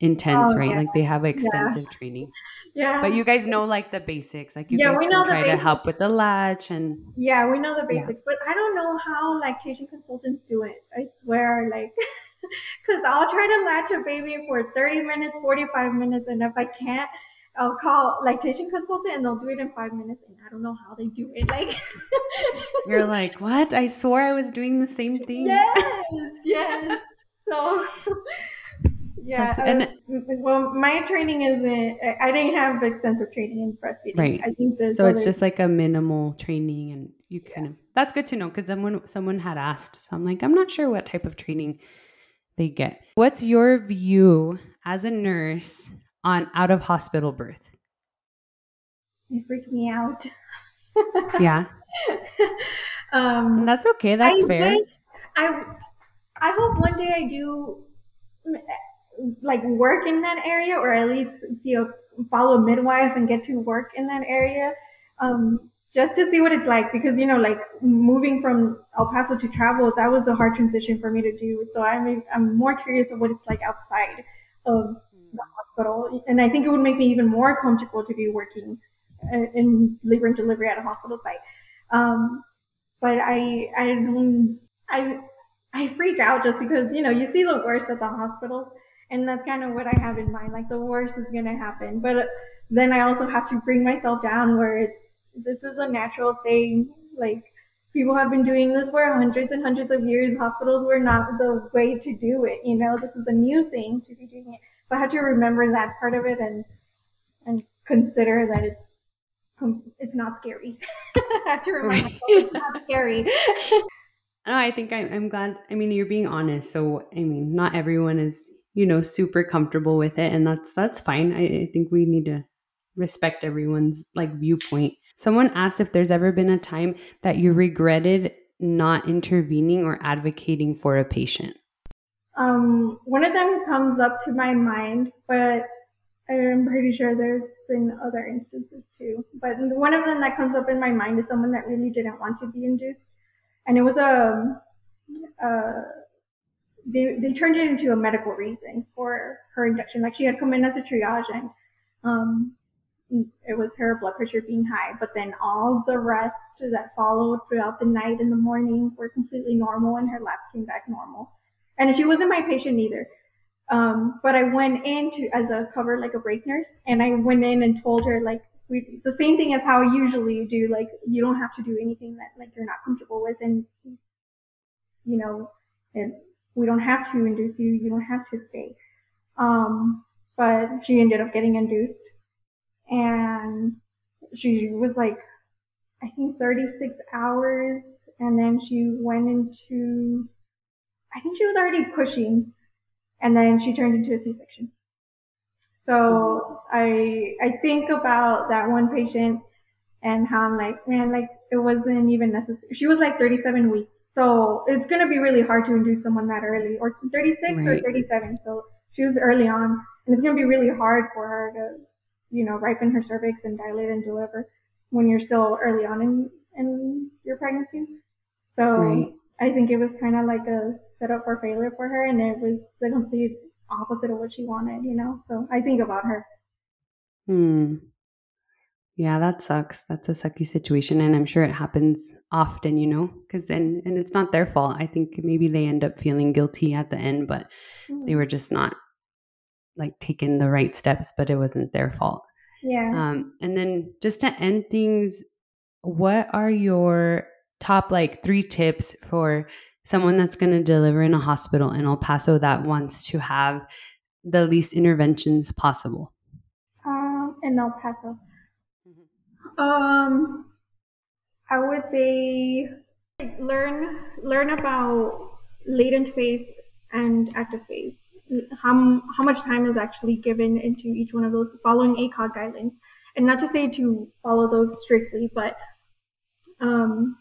Speaker 1: intense,
Speaker 3: Oh,
Speaker 1: right?
Speaker 3: yeah.
Speaker 1: Like they have extensive training.
Speaker 3: Yeah.
Speaker 1: But you guys know like the basics. Like you
Speaker 3: Yeah,
Speaker 1: guys
Speaker 3: we know
Speaker 1: try to help with the latch and
Speaker 3: Yeah, we know the
Speaker 1: Yeah.
Speaker 3: basics, but I don't know how lactation consultants do it. I swear, like, because I'll try to latch a baby for 30 minutes, 45 minutes, and if I can't, I'll call lactation consultant and they'll do it in five minutes, and I don't know how they do it. Like,
Speaker 1: you're like, what? I swore I was doing the same thing.
Speaker 3: yes, yes. So, yeah.
Speaker 1: And-
Speaker 3: well, my training isn't. I didn't have extensive training in breastfeeding.
Speaker 1: Right.
Speaker 3: I think.
Speaker 1: So it's just like a minimal training and you kind of that's good to know because someone someone had asked. So I'm like, I'm not sure what type of training they get. What's your view as a nurse on out of hospital birth?
Speaker 3: it freaked me out.
Speaker 1: Yeah.
Speaker 3: um,
Speaker 1: And that's okay. That's
Speaker 3: I
Speaker 1: fair.
Speaker 3: wish- I I hope one day I do like work in that area, or at least see a follow a midwife and get to work in that area, um, just to see what it's like. Because you know, like moving from El Paso to travel, that was a hard transition for me to do. So I'm I'm more curious of what it's like outside of the hospital, and I think it would make me even more comfortable to be working in- in labor and delivery at a hospital site. Um, but I I I I freak out just because you know you see the worst at the hospitals, and that's kind of what I have in mind. Like the worst is gonna happen, but then I also have to bring myself down where it's this is a natural thing. Like people have been doing this for hundreds and hundreds of years. Hospitals were not the way to do it. You know, this is a new thing to be doing it. So I have to remember that part of it and and consider that it's it's not scary. I have to remind myself it's not scary.
Speaker 1: No, I think I, I'm glad. I mean, you're being honest. So, I mean, not everyone is, you know, super comfortable with it, and that's that's fine. I, I think we need to respect everyone's like viewpoint. Someone asked if there's ever been a time that you regretted not intervening or advocating for a patient.
Speaker 3: Um, one of them comes up to my mind, but I'm pretty sure there's been other instances too. But one of them that comes up in my mind is someone that really didn't want to be induced, and it was a, uh, they they turned it into a medical reason for her induction. Like she had come in as a triage, and um, it was her blood pressure being high, but then all the rest that followed throughout the night and the morning were completely normal, and her labs came back normal. And she wasn't my patient either. Um, but I went in to as a cover like a break nurse, and I went in and told her like we the same thing as how usually do. Like you don't have to do anything that like you're not comfortable with, and you know, and we don't have to induce you. You don't have to stay. Um, but she ended up getting induced, and she was like, I think 36 hours, and then she went into, I think she was already pushing, and then she turned into a C-section. So I I think about that one patient and how I'm like, man, like it wasn't even necessary. She was like 37 weeks. So it's gonna be really hard to induce someone that early, or 36 or 37. So she was early on, and it's gonna be really hard for her to, you know, ripen her cervix and dilate and deliver when you're still early on in in your pregnancy. So
Speaker 1: Right.
Speaker 3: I think it was kind of like a setup for failure for her, and it was the complete opposite of what she wanted, you know? So I think about her.
Speaker 1: Hmm. Yeah, that sucks. That's a sucky situation. And I'm sure it happens often, you know, because then, and it's not their fault. I think maybe they end up feeling guilty at the end, but mm-hmm. they were just not like taking the right steps, but it wasn't their fault.
Speaker 3: Yeah.
Speaker 1: Um, and then just to end things, what are your top like three tips for someone that's going to deliver in a hospital in El Paso that wants to have the least interventions possible?
Speaker 3: Um, in El Paso. Um, I would say learn learn about latent phase and active phase. How how much time is actually given into each one of those, following ACOG guidelines, and not to say to follow those strictly, but um,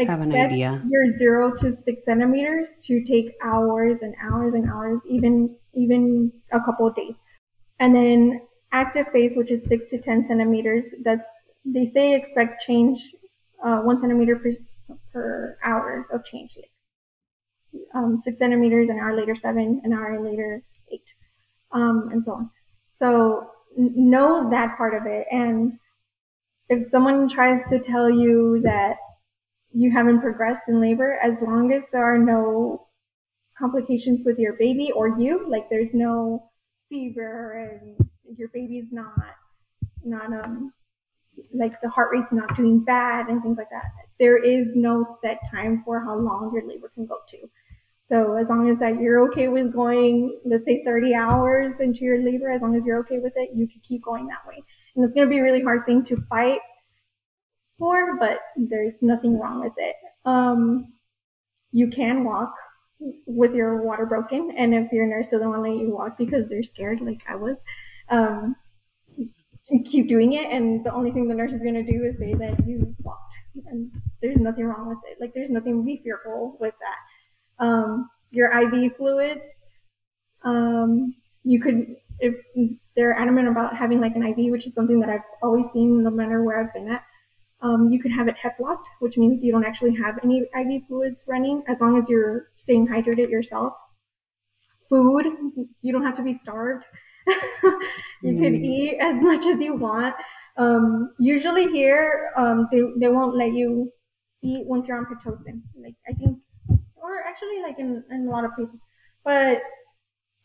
Speaker 1: have an idea.
Speaker 3: Your zero to six centimeters to take hours and hours and hours, even even a couple of days, and then active phase, which is six to ten centimeters. That's they say expect change uh, one centimeter per, per hour of change. Um, six centimeters an hour later, seven an hour later, eight, um, and so on. So know that part of it. And if someone tries to tell you that you haven't progressed in labor, as long as there are no complications with your baby or you, like there's no fever and your baby's not not um like the heart rate's not doing bad and things like that. There is no set time for how long your labor can go to. So as long as that you're okay with going, let's say 30 hours into your labor, as long as you're okay with it, you can keep going that way. And it's going to be a really hard thing to fight for, but there's nothing wrong with it. Um, you can walk with your water broken, and if your nurse doesn't want to let you walk because they're scared, like I was, um, keep doing it and the only thing the nurse is going to do is say that you walked and there's nothing wrong with it. Like there's nothing to be fearful with that. Um, your iv fluids um, you could if they're adamant about having like an iv which is something that i've always seen no matter where i've been at um, you could have it hep locked which means you don't actually have any iv fluids running. As long as you're staying hydrated yourself. Food you don't have to be starved you mm. could eat as much as you want. Um, usually here, um, they, they won't let you eat once you're on Pitocin. Like I think, or actually like in, in a lot of places, but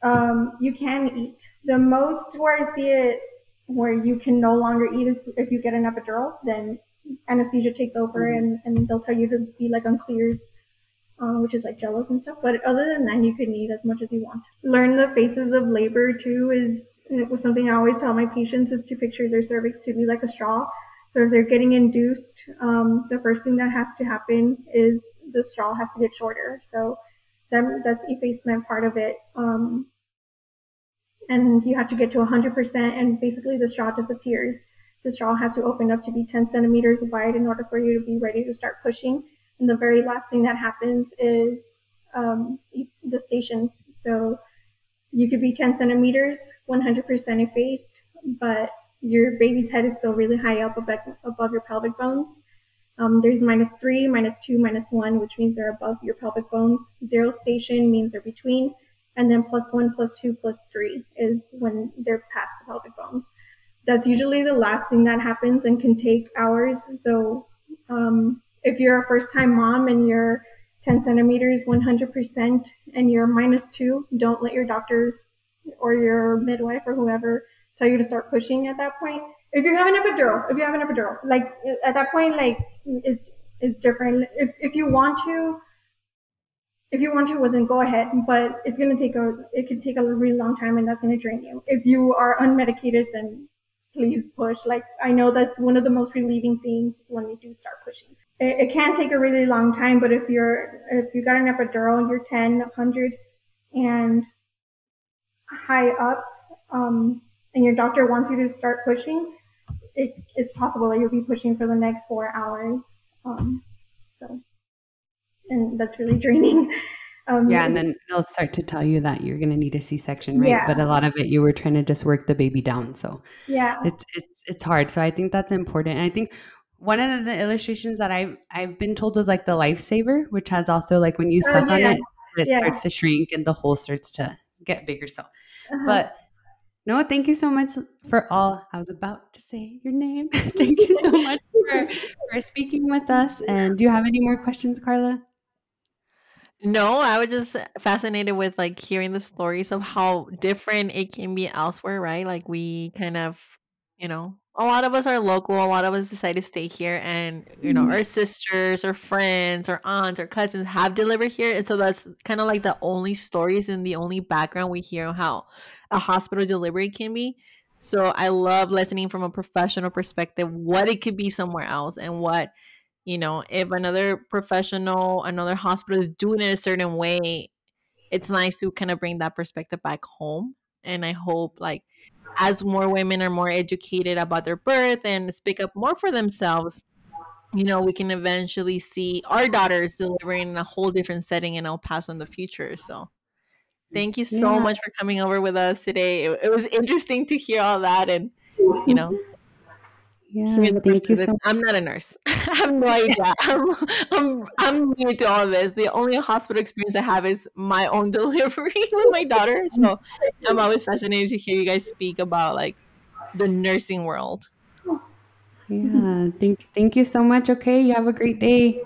Speaker 3: um, you can eat. The most where I see it where you can no longer eat is if you get an epidural, then anesthesia takes over mm and, and they'll tell you to be like on clears um, which is like jellos and stuff. But other than that, you can eat as much as you want. Learn the phases of labor too is it was something I always tell my patients is to picture their cervix to be like a straw. So if they're getting induced, um, the first thing that has to happen is the straw has to get shorter. So that, that's effacement part of it. Um, and you have to get to 100% and basically the straw disappears. The straw has to open up to be 10 centimeters wide in order for you to be ready to start pushing. And the very last thing that happens is um, the station. So you could be 10 centimeters, 100% effaced, but your baby's head is still really high up above your pelvic bones. Um, there's minus three, minus two, minus one, which means they're above your pelvic bones. Zero station means they're between. And then plus one, plus two, plus three is when they're past the pelvic bones. That's usually the last thing that happens and can take hours. So um, if you're a first time mom and you're 10 centimeters 100% and you're minus two, don't let your doctor or your midwife or whoever tell you to start pushing at that point. If you have an epidural, if you have an epidural, like at that point, like it's it's different. If if you want to, if you want to, well then go ahead. But it's gonna take a it could take a really long time, and that's gonna drain you. If you are unmedicated, then please push. Like I know that's one of the most relieving things is when you do start pushing. It, it can take a really long time, but if you're if you got an epidural, you're 10, 100, and high up, um, and your doctor wants you to start pushing, it, it's possible that you'll be pushing for the next four hours. Um, so, and that's really draining.
Speaker 1: Um, yeah, and then they'll start to tell you that you're going to need a C-section, right? Yeah. But a lot of it, you were trying to just work the baby down, so
Speaker 3: yeah,
Speaker 1: it's it's it's hard. So I think that's important, and I think one of the illustrations that I've I've been told is like the lifesaver, which has also like when you oh, suck yeah. on it, it yeah. starts to shrink and the hole starts to get bigger. So, uh-huh. but no, thank you so much for all. I was about to say your name. thank you so much for, for speaking with us. And do you have any more questions, Carla?
Speaker 2: No, I was just fascinated with like hearing the stories of how different it can be elsewhere, right? Like we kind of, you know, a lot of us are local, a lot of us decide to stay here and you know, mm-hmm. our sisters or friends or aunts or cousins have delivered here. And so that's kind of like the only stories and the only background we hear on how a hospital delivery can be. So I love listening from a professional perspective what it could be somewhere else and what you know if another professional another hospital is doing it a certain way it's nice to kind of bring that perspective back home and i hope like as more women are more educated about their birth and speak up more for themselves you know we can eventually see our daughters delivering in a whole different setting in el paso in the future so thank you so yeah. much for coming over with us today it, it was interesting to hear all that and you know
Speaker 1: yeah, thank you so
Speaker 2: I'm not a nurse. I have no idea. I'm, I'm, I'm new to all this. The only hospital experience I have is my own delivery with my daughter. So I'm always fascinated to hear you guys speak about like the nursing world.
Speaker 1: Yeah, thank, thank you so much. Okay, you have a great day.